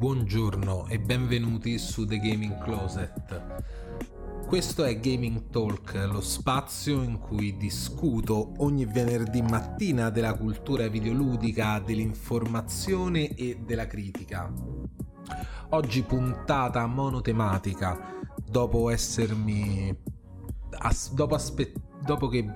buongiorno e benvenuti su The Gaming Closet. Questo è Gaming Talk, lo spazio in cui discuto ogni venerdì mattina della cultura videoludica, dell'informazione e della critica. Oggi puntata monotematica, dopo essermi... As- dopo, aspe- dopo che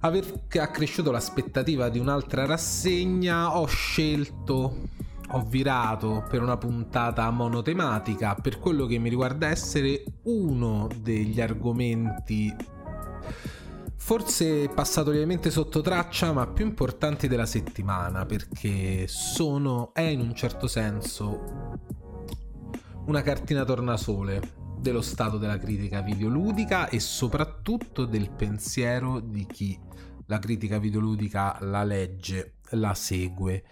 aver accresciuto l'aspettativa di un'altra rassegna ho scelto ho virato per una puntata monotematica. Per quello che mi riguarda essere uno degli argomenti forse passato lievemente sotto traccia ma più importanti della settimana perché sono è in un certo senso una cartina tornasole dello stato della critica videoludica e soprattutto del pensiero di chi la critica videoludica la legge, la segue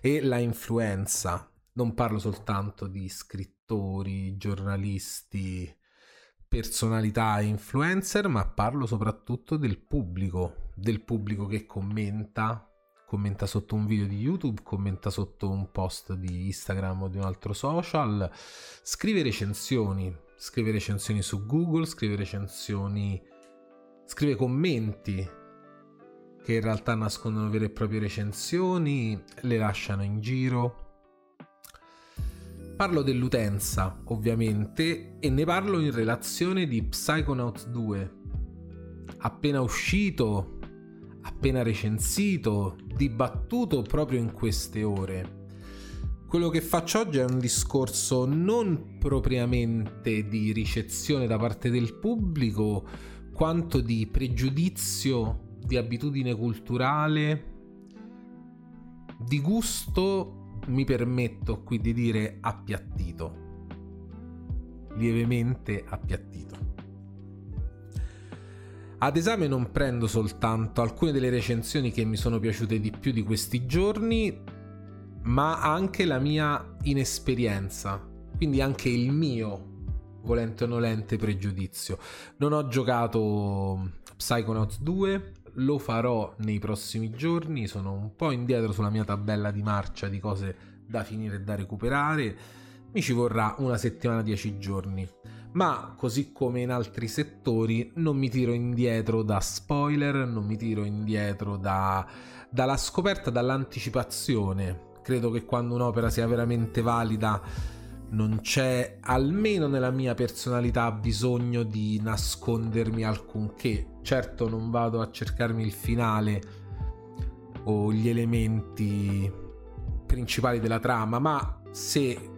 e la influenza. Non parlo soltanto di scrittori, giornalisti, personalità influencer, ma parlo soprattutto del pubblico, del pubblico che commenta, commenta sotto un video di YouTube, commenta sotto un post di Instagram o di un altro social, scrive recensioni, scrive recensioni su Google, scrive recensioni, scrive commenti che in realtà nascondono vere e proprie recensioni, le lasciano in giro. Parlo dell'utenza, ovviamente, e ne parlo in relazione di Psychonauts 2. Appena uscito, appena recensito, dibattuto proprio in queste ore. Quello che faccio oggi è un discorso non propriamente di ricezione da parte del pubblico, quanto di pregiudizio di abitudine culturale, di gusto, mi permetto qui di dire appiattito. Lievemente appiattito. Ad esame non prendo soltanto alcune delle recensioni che mi sono piaciute di più di questi giorni, ma anche la mia inesperienza, quindi anche il mio volente o nolente pregiudizio. Non ho giocato Psychonauts 2, lo farò nei prossimi giorni, sono un po' indietro sulla mia tabella di marcia di cose da finire e da recuperare, mi ci vorrà una settimana, dieci giorni. Ma così come in altri settori non mi tiro indietro da spoiler, non mi tiro indietro da, dalla scoperta, dall'anticipazione. Credo che quando un'opera sia veramente valida non c'è, almeno nella mia personalità, bisogno di nascondermi alcunché. Certo non vado a cercarmi il finale o gli elementi principali della trama, ma se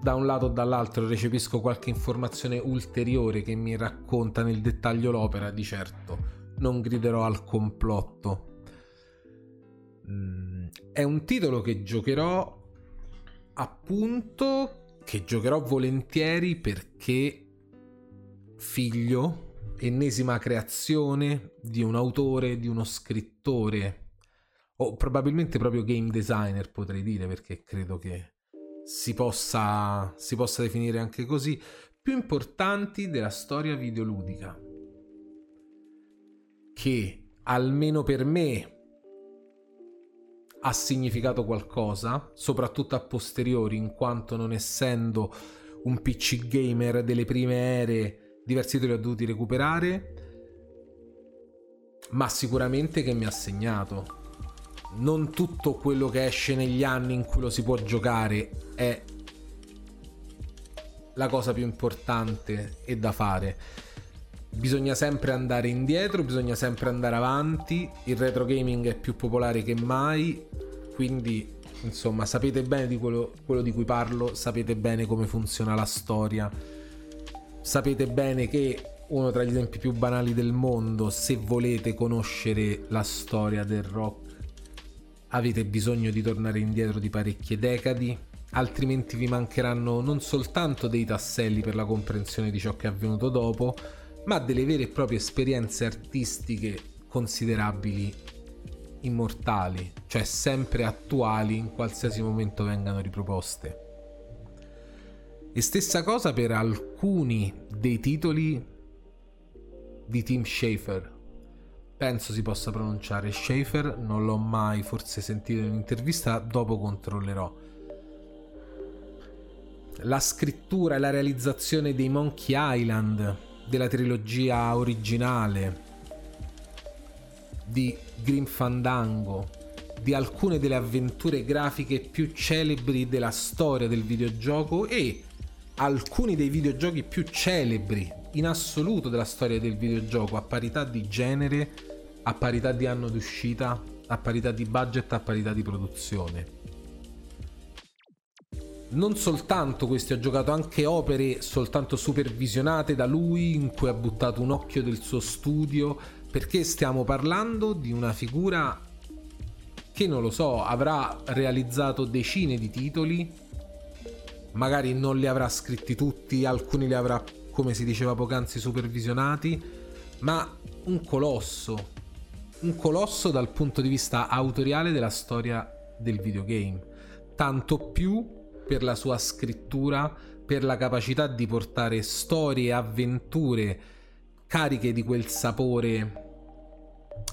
da un lato o dall'altro recepisco qualche informazione ulteriore che mi racconta nel dettaglio l'opera, di certo non griderò al complotto. Mm, è un titolo che giocherò appunto che giocherò volentieri perché figlio, ennesima creazione di un autore, di uno scrittore, o probabilmente proprio game designer potrei dire perché credo che si possa, si possa definire anche così, più importanti della storia videoludica. Che almeno per me ha significato qualcosa, soprattutto a posteriori, in quanto non essendo un PC gamer delle prime ere, diversi titoli ho dovuti recuperare, ma sicuramente che mi ha segnato. Non tutto quello che esce negli anni in cui lo si può giocare è la cosa più importante e da fare. Bisogna sempre andare indietro, bisogna sempre andare avanti, il retro gaming è più popolare che mai, quindi insomma sapete bene di quello, quello di cui parlo, sapete bene come funziona la storia, sapete bene che uno tra gli esempi più banali del mondo, se volete conoscere la storia del rock, avete bisogno di tornare indietro di parecchie decadi, altrimenti vi mancheranno non soltanto dei tasselli per la comprensione di ciò che è avvenuto dopo, ma delle vere e proprie esperienze artistiche considerabili immortali, cioè sempre attuali in qualsiasi momento vengano riproposte. E stessa cosa per alcuni dei titoli di Tim Schafer. Penso si possa pronunciare Schafer, non l'ho mai forse sentito in un'intervista, dopo controllerò. la scrittura e la realizzazione dei Monkey Island, della trilogia originale, di Grim Fandango, di alcune delle avventure grafiche più celebri della storia del videogioco e alcuni dei videogiochi più celebri in assoluto della storia del videogioco a parità di genere, a parità di anno d'uscita, a parità di budget, a parità di produzione. Non soltanto questi, ha giocato anche opere soltanto supervisionate da lui, in cui ha buttato un occhio del suo studio, perché stiamo parlando di una figura che non lo so, avrà realizzato decine di titoli, magari non li avrà scritti tutti, alcuni li avrà, come si diceva poc'anzi, supervisionati, ma un colosso, un colosso dal punto di vista autoriale della storia del videogame, tanto più per la sua scrittura, per la capacità di portare storie avventure cariche di quel sapore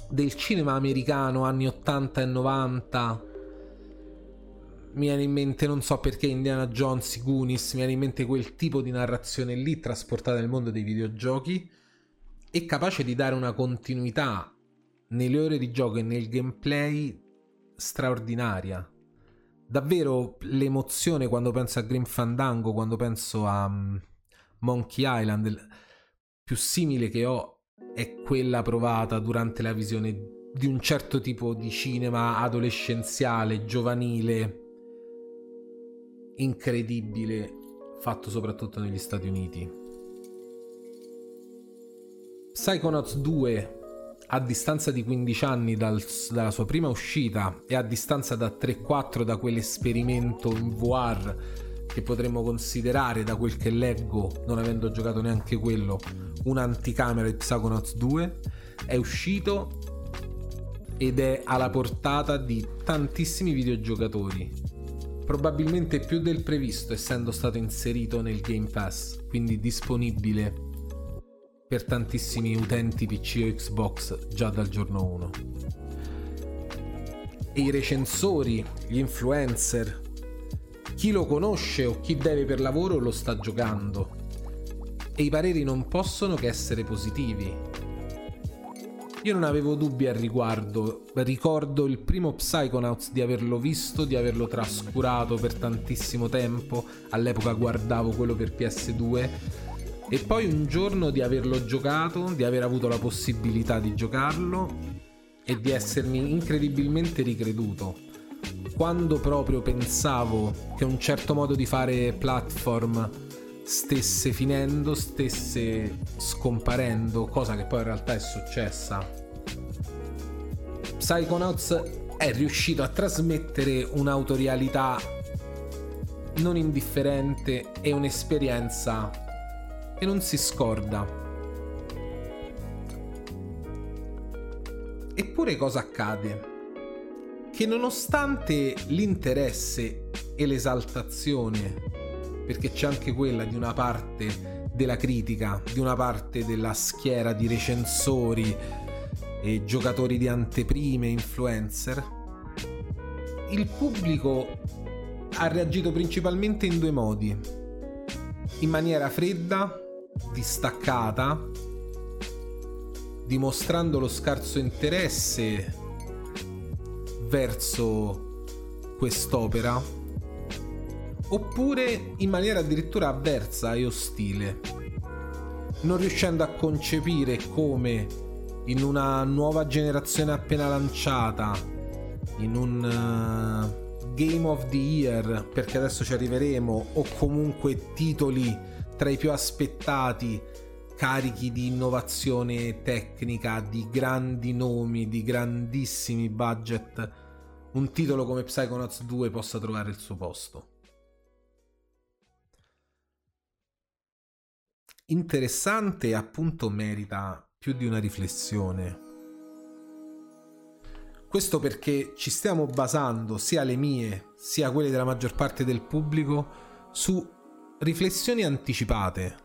del cinema americano anni 80 e 90 mi viene in mente, non so perché, Indiana Jones, Goonies, mi viene in mente quel tipo di narrazione lì trasportata nel mondo dei videogiochi e capace di dare una continuità nelle ore di gioco e nel gameplay straordinaria. Davvero l'emozione quando penso a Grim Fandango, quando penso a um, Monkey Island, più simile che ho è quella provata durante la visione di un certo tipo di cinema adolescenziale, giovanile, incredibile, fatto soprattutto negli Stati Uniti. Psychonauts 2, a distanza di 15 anni dal, dalla sua prima uscita e a distanza da 3-4 da quell'esperimento in VR che potremmo considerare da quel che leggo, non avendo giocato neanche quello, un'anticamera di Psychonauts 2, è uscito ed è alla portata di tantissimi videogiocatori. Probabilmente più del previsto essendo stato inserito nel Game Pass, quindi disponibile per tantissimi utenti PC o Xbox già dal giorno 1. E i recensori, gli influencer, chi lo conosce o chi deve per lavoro lo sta giocando. E i pareri non possono che essere positivi. Io non avevo dubbi al riguardo, ricordo il primo Psychonauts di averlo visto, di averlo trascurato per tantissimo tempo, all'epoca guardavo quello per PS2 e poi un giorno di averlo giocato, di aver avuto la possibilità di giocarlo e di essermi incredibilmente ricreduto. Quando proprio pensavo che un certo modo di fare platform stesse finendo, stesse scomparendo, cosa che poi in realtà è successa. Psychonauts è riuscito a trasmettere un'autorialità non indifferente e un'esperienza che non si scorda. Eppure cosa accade? che nonostante l'interesse e l'esaltazione, perché c'è anche quella di una parte della critica, di una parte della schiera di recensori e giocatori di anteprime, influencer, il pubblico ha reagito principalmente in due modi. In maniera fredda, distaccata, dimostrando lo scarso interesse verso quest'opera oppure in maniera addirittura avversa e ostile, non riuscendo a concepire come in una nuova generazione appena lanciata, in un uh, Game of the Year, perché adesso ci arriveremo, o comunque titoli tra i più aspettati carichi di innovazione tecnica, di grandi nomi, di grandissimi budget, un titolo come Psychonauts 2 possa trovare il suo posto. Interessante e appunto merita più di una riflessione. Questo perché ci stiamo basando, sia le mie, sia quelle della maggior parte del pubblico, su riflessioni anticipate,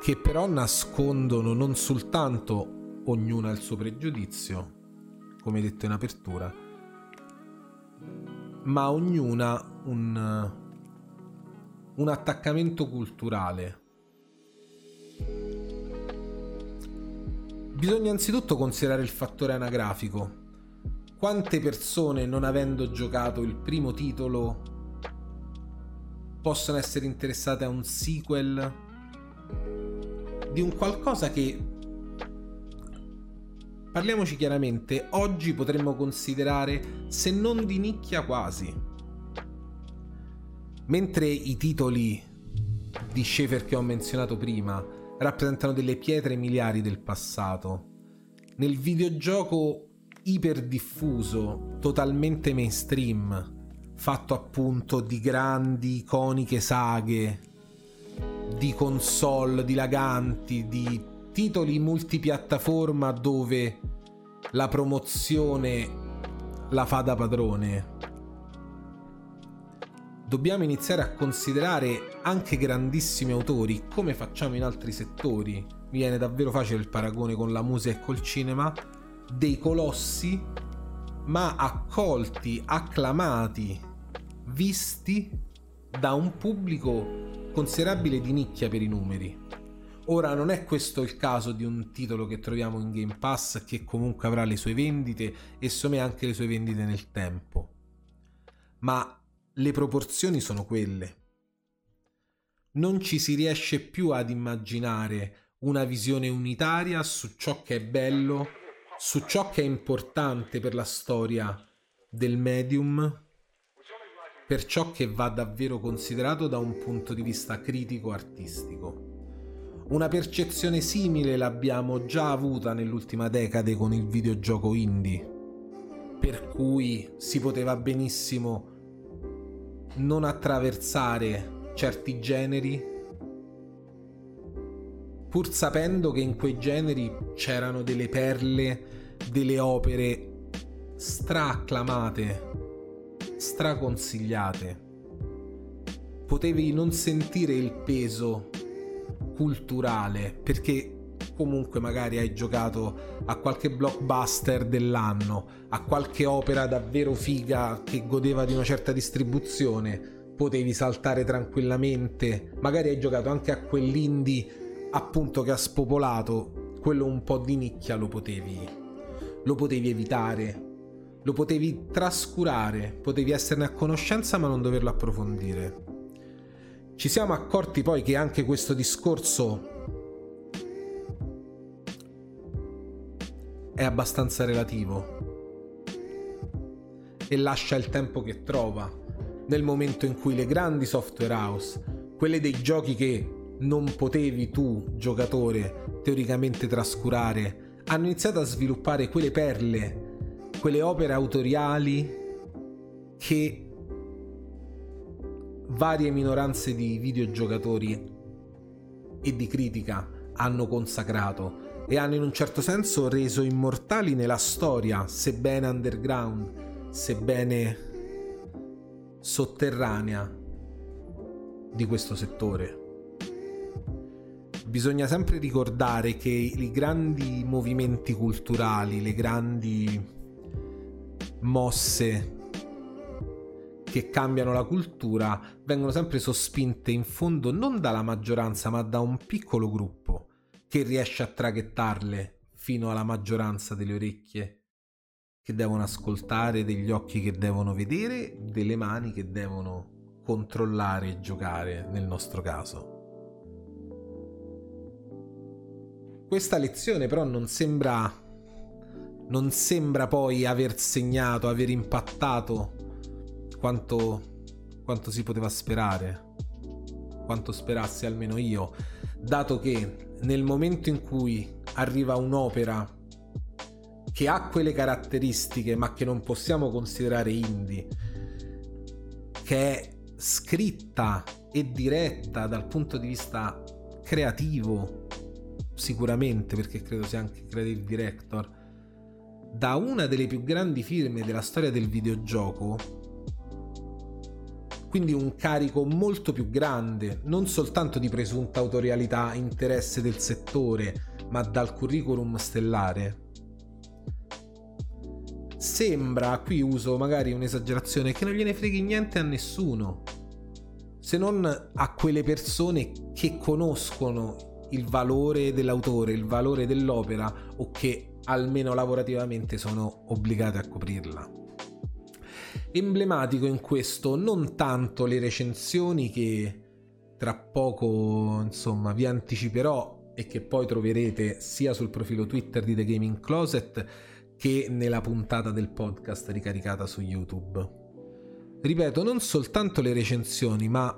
che però nascondono non soltanto ognuna il suo pregiudizio, come detto in apertura, ma ognuna un, un attaccamento culturale. Bisogna anzitutto considerare il fattore anagrafico. Quante persone non avendo giocato il primo titolo possono essere interessate a un sequel di un qualcosa che parliamoci chiaramente, oggi potremmo considerare se non di nicchia quasi. Mentre i titoli di Schaefer che ho menzionato prima rappresentano delle pietre miliari del passato, nel videogioco iperdiffuso, totalmente mainstream, fatto appunto di grandi iconiche saghe, di console dilaganti, di titoli multipiattaforma dove la promozione la fa da padrone. Dobbiamo iniziare a considerare anche grandissimi autori, come facciamo in altri settori. Mi viene davvero facile il paragone con la musica e col cinema, dei colossi, ma accolti, acclamati visti da un pubblico considerabile di nicchia per i numeri. Ora non è questo il caso di un titolo che troviamo in Game Pass che comunque avrà le sue vendite e secondo anche le sue vendite nel tempo. Ma le proporzioni sono quelle. Non ci si riesce più ad immaginare una visione unitaria su ciò che è bello, su ciò che è importante per la storia del medium per ciò che va davvero considerato da un punto di vista critico artistico. Una percezione simile l'abbiamo già avuta nell'ultima decade con il videogioco indie, per cui si poteva benissimo non attraversare certi generi pur sapendo che in quei generi c'erano delle perle, delle opere straacclamate straconsigliate. Potevi non sentire il peso culturale perché comunque magari hai giocato a qualche blockbuster dell'anno, a qualche opera davvero figa che godeva di una certa distribuzione, potevi saltare tranquillamente, magari hai giocato anche a quell'indie appunto che ha spopolato, quello un po' di nicchia lo potevi lo potevi evitare lo potevi trascurare, potevi esserne a conoscenza ma non doverlo approfondire. Ci siamo accorti poi che anche questo discorso è abbastanza relativo. E lascia il tempo che trova nel momento in cui le grandi software house, quelle dei giochi che non potevi tu, giocatore, teoricamente trascurare, hanno iniziato a sviluppare quelle perle quelle opere autoriali che varie minoranze di videogiocatori e di critica hanno consacrato e hanno in un certo senso reso immortali nella storia, sebbene underground, sebbene sotterranea di questo settore. Bisogna sempre ricordare che i grandi movimenti culturali, le grandi mosse che cambiano la cultura vengono sempre sospinte in fondo non dalla maggioranza ma da un piccolo gruppo che riesce a traghettarle fino alla maggioranza delle orecchie che devono ascoltare, degli occhi che devono vedere, delle mani che devono controllare e giocare nel nostro caso. Questa lezione però non sembra non sembra poi aver segnato, aver impattato quanto, quanto si poteva sperare, quanto sperassi almeno io, dato che nel momento in cui arriva un'opera che ha quelle caratteristiche ma che non possiamo considerare indie, che è scritta e diretta dal punto di vista creativo, sicuramente perché credo sia anche creative director, da una delle più grandi firme della storia del videogioco, quindi un carico molto più grande, non soltanto di presunta autorialità, interesse del settore, ma dal curriculum stellare. Sembra, qui uso magari un'esagerazione, che non gliene freghi niente a nessuno. se non a quelle persone che conoscono il valore dell'autore, il valore dell'opera o che almeno lavorativamente sono obbligate a coprirla. Emblematico in questo non tanto le recensioni che tra poco insomma vi anticiperò e che poi troverete sia sul profilo Twitter di The Gaming Closet che nella puntata del podcast ricaricata su YouTube. Ripeto, non soltanto le recensioni, ma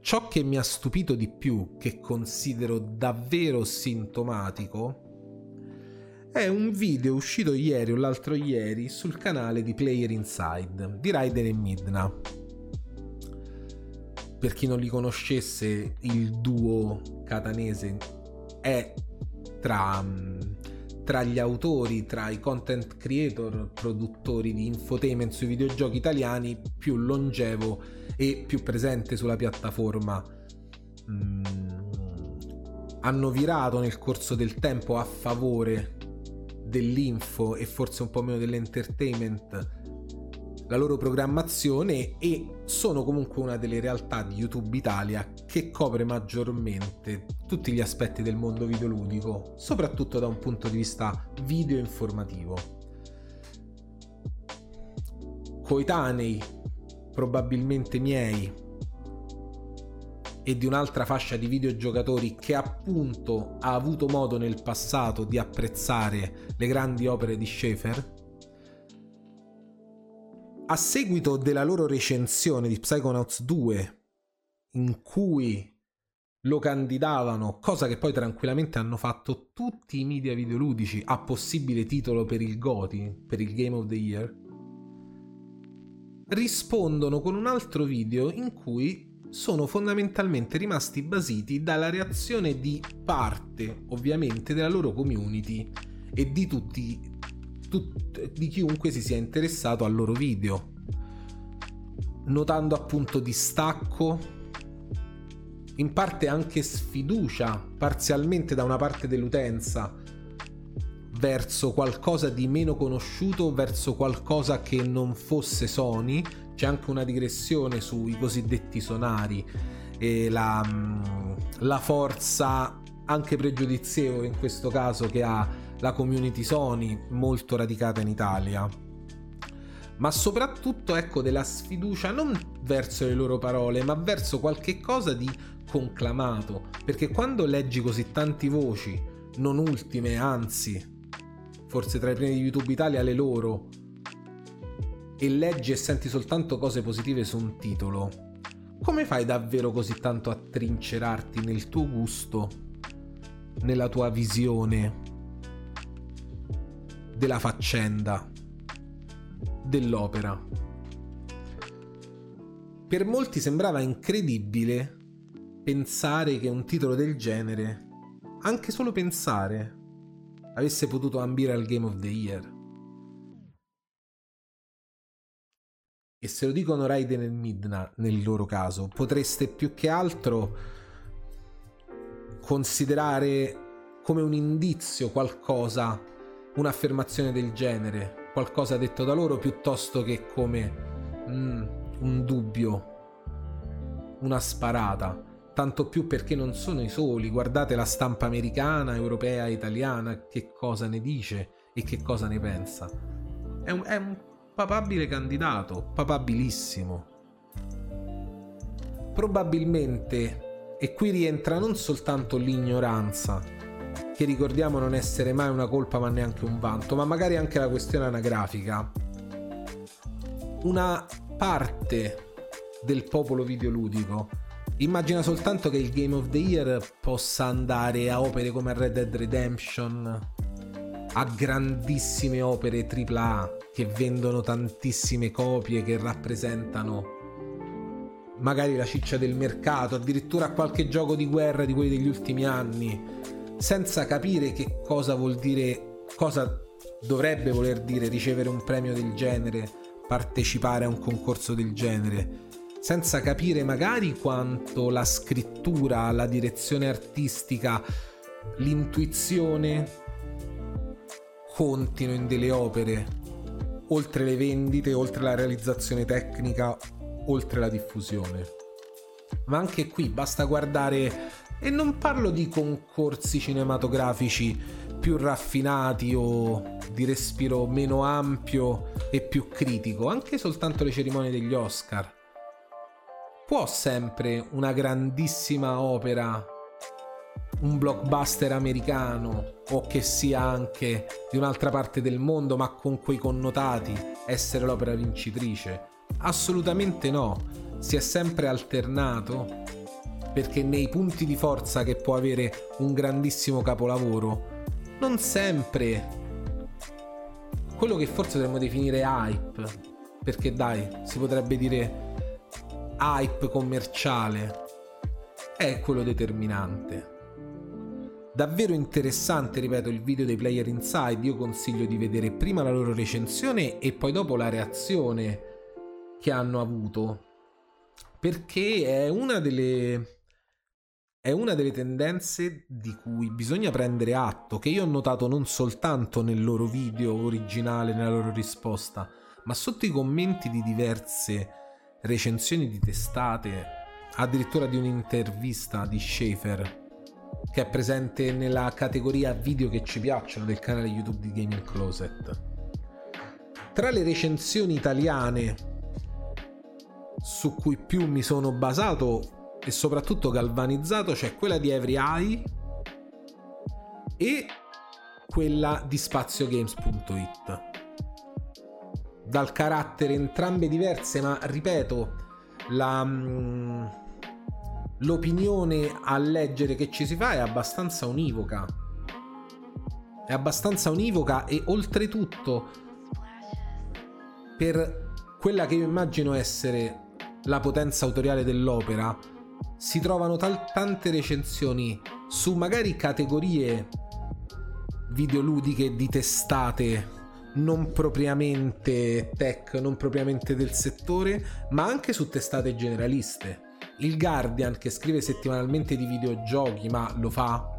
ciò che mi ha stupito di più, che considero davvero sintomatico, è un video uscito ieri o l'altro ieri sul canale di Player Inside di Raiden e Midna. Per chi non li conoscesse, il duo catanese è tra mm, tra gli autori, tra i content creator, produttori di infotainment sui videogiochi italiani più longevo e più presente sulla piattaforma. Mm, hanno virato nel corso del tempo a favore dell'info e forse un po' meno dell'entertainment la loro programmazione e sono comunque una delle realtà di YouTube Italia che copre maggiormente tutti gli aspetti del mondo videoludico, soprattutto da un punto di vista video informativo. Coetanei, probabilmente miei, e di un'altra fascia di videogiocatori che appunto ha avuto modo nel passato di apprezzare le grandi opere di Schaefer, a seguito della loro recensione di Psychonauts 2, in cui lo candidavano, cosa che poi tranquillamente hanno fatto tutti i media videoludici a possibile titolo per il GOTY, per il Game of the Year, rispondono con un altro video in cui sono fondamentalmente rimasti basiti dalla reazione di parte, ovviamente, della loro community e di tutti tut- di chiunque si sia interessato al loro video. Notando appunto distacco, in parte anche sfiducia, parzialmente da una parte dell'utenza, verso qualcosa di meno conosciuto, verso qualcosa che non fosse Sony. C'è anche una digressione sui cosiddetti sonari e la, mm, la forza anche pregiudizievole in questo caso che ha la community Sony molto radicata in Italia. Ma soprattutto ecco della sfiducia non verso le loro parole ma verso qualche cosa di conclamato. Perché quando leggi così tanti voci non ultime anzi forse tra i primi di YouTube Italia le loro e leggi e senti soltanto cose positive su un titolo come fai davvero così tanto a trincerarti nel tuo gusto nella tua visione della faccenda, dell'opera. Per molti sembrava incredibile pensare che un titolo del genere, anche solo pensare, avesse potuto ambire al Game of the Year. E se lo dicono Raiden e Midna nel loro caso, potreste più che altro considerare come un indizio qualcosa un'affermazione del genere, qualcosa detto da loro, piuttosto che come mm, un dubbio, una sparata. Tanto più perché non sono i soli, guardate la stampa americana, europea, italiana, che cosa ne dice e che cosa ne pensa. È un, è un papabile candidato, papabilissimo. Probabilmente, e qui rientra non soltanto l'ignoranza, che ricordiamo non essere mai una colpa ma neanche un vanto, ma magari anche la questione anagrafica. Una parte del popolo videoludico immagina soltanto che il Game of the Year possa andare a opere come Red Dead Redemption, a grandissime opere AAA che vendono tantissime copie, che rappresentano magari la ciccia del mercato, addirittura qualche gioco di guerra di quelli degli ultimi anni senza capire che cosa vuol dire, cosa dovrebbe voler dire ricevere un premio del genere, partecipare a un concorso del genere, senza capire magari quanto la scrittura, la direzione artistica, l'intuizione contino in delle opere, oltre le vendite, oltre la realizzazione tecnica, oltre la diffusione. Ma anche qui basta guardare, e non parlo di concorsi cinematografici più raffinati o di respiro meno ampio e più critico, anche soltanto le cerimonie degli Oscar. Può sempre una grandissima opera un blockbuster americano o che sia anche di un'altra parte del mondo ma con quei connotati essere l'opera vincitrice? Assolutamente no, si è sempre alternato perché nei punti di forza che può avere un grandissimo capolavoro non sempre quello che forse dovremmo definire hype perché dai si potrebbe dire hype commerciale è quello determinante Davvero interessante, ripeto, il video dei Player Inside. Io consiglio di vedere prima la loro recensione e poi dopo la reazione che hanno avuto. Perché è una delle. È una delle tendenze di cui bisogna prendere atto, che io ho notato non soltanto nel loro video originale, nella loro risposta, ma sotto i commenti di diverse recensioni di testate, addirittura di un'intervista di Schaefer che è presente nella categoria video che ci piacciono del canale YouTube di Gaming Closet. Tra le recensioni italiane su cui più mi sono basato e soprattutto galvanizzato c'è quella di Every Eye e quella di spaziogames.it. Dal carattere entrambe diverse, ma ripeto, la, mm, l'opinione a leggere che ci si fa è abbastanza univoca. È abbastanza univoca e oltretutto per quella che io immagino essere la potenza autoriale dell'opera si trovano tal- tante recensioni su magari categorie videoludiche di testate non propriamente tech, non propriamente del settore, ma anche su testate generaliste il Guardian che scrive settimanalmente di videogiochi, ma lo fa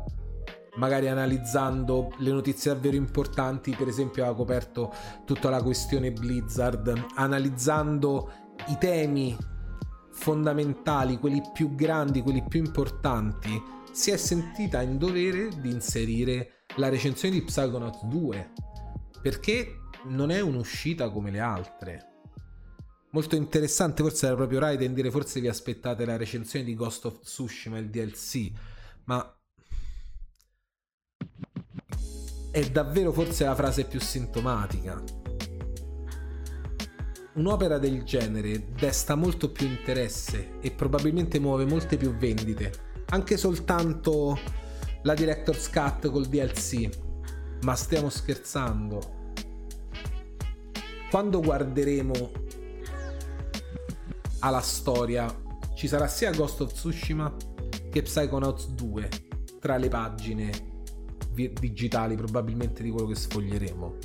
magari analizzando le notizie davvero importanti, per esempio ha coperto tutta la questione Blizzard, analizzando i temi fondamentali, quelli più grandi, quelli più importanti, si è sentita in dovere di inserire la recensione di Psychonaut 2, perché non è un'uscita come le altre molto interessante, forse era proprio Raiden dire forse vi aspettate la recensione di Ghost of Tsushima, il DLC, ma è davvero forse la frase più sintomatica. Un'opera del genere desta molto più interesse e probabilmente muove molte più vendite, anche soltanto la Director's Cut col DLC. Ma stiamo scherzando. Quando guarderemo alla storia. Ci sarà sia Ghost of Tsushima che Psychonauts 2 tra le pagine digitali probabilmente di quello che sfoglieremo.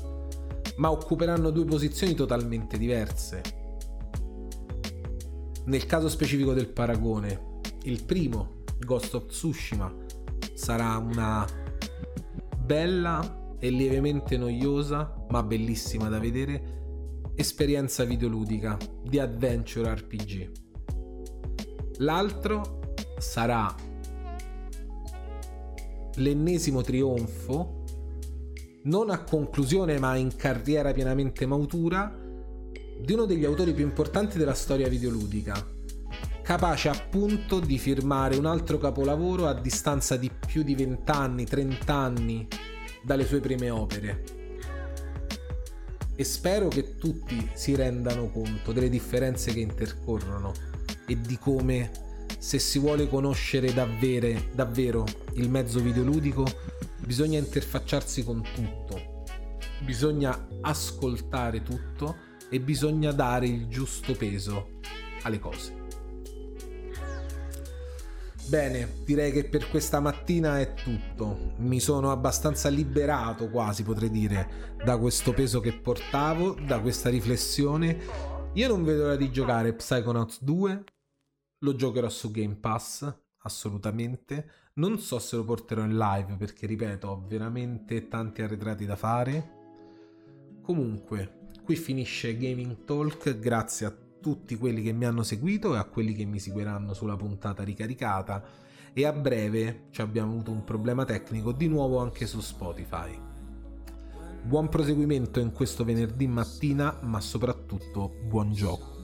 Ma occuperanno due posizioni totalmente diverse. Nel caso specifico del paragone il primo Ghost of Tsushima sarà una bella e lievemente noiosa ma bellissima da vedere esperienza videoludica di adventure RPG. L'altro sarà l'ennesimo trionfo, non a conclusione ma in carriera pienamente matura, di uno degli autori più importanti della storia videoludica, capace appunto di firmare un altro capolavoro a distanza di più di 20 anni, 30 anni dalle sue prime opere e spero che tutti si rendano conto delle differenze che intercorrono e di come se si vuole conoscere davvero, davvero il mezzo videoludico bisogna interfacciarsi con tutto, bisogna ascoltare tutto e bisogna dare il giusto peso alle cose. Bene, direi che per questa mattina è tutto. Mi sono abbastanza liberato, quasi potrei dire, da questo peso che portavo, da questa riflessione. Io non vedo l'ora di giocare Psychonauts 2. Lo giocherò su Game Pass, assolutamente. Non so se lo porterò in live perché, ripeto, ho veramente tanti arretrati da fare. Comunque, qui finisce Gaming Talk. Grazie a tutti tutti quelli che mi hanno seguito e a quelli che mi seguiranno sulla puntata ricaricata e a breve ci abbiamo avuto un problema tecnico di nuovo anche su Spotify. Buon proseguimento in questo venerdì mattina, ma soprattutto buon gioco.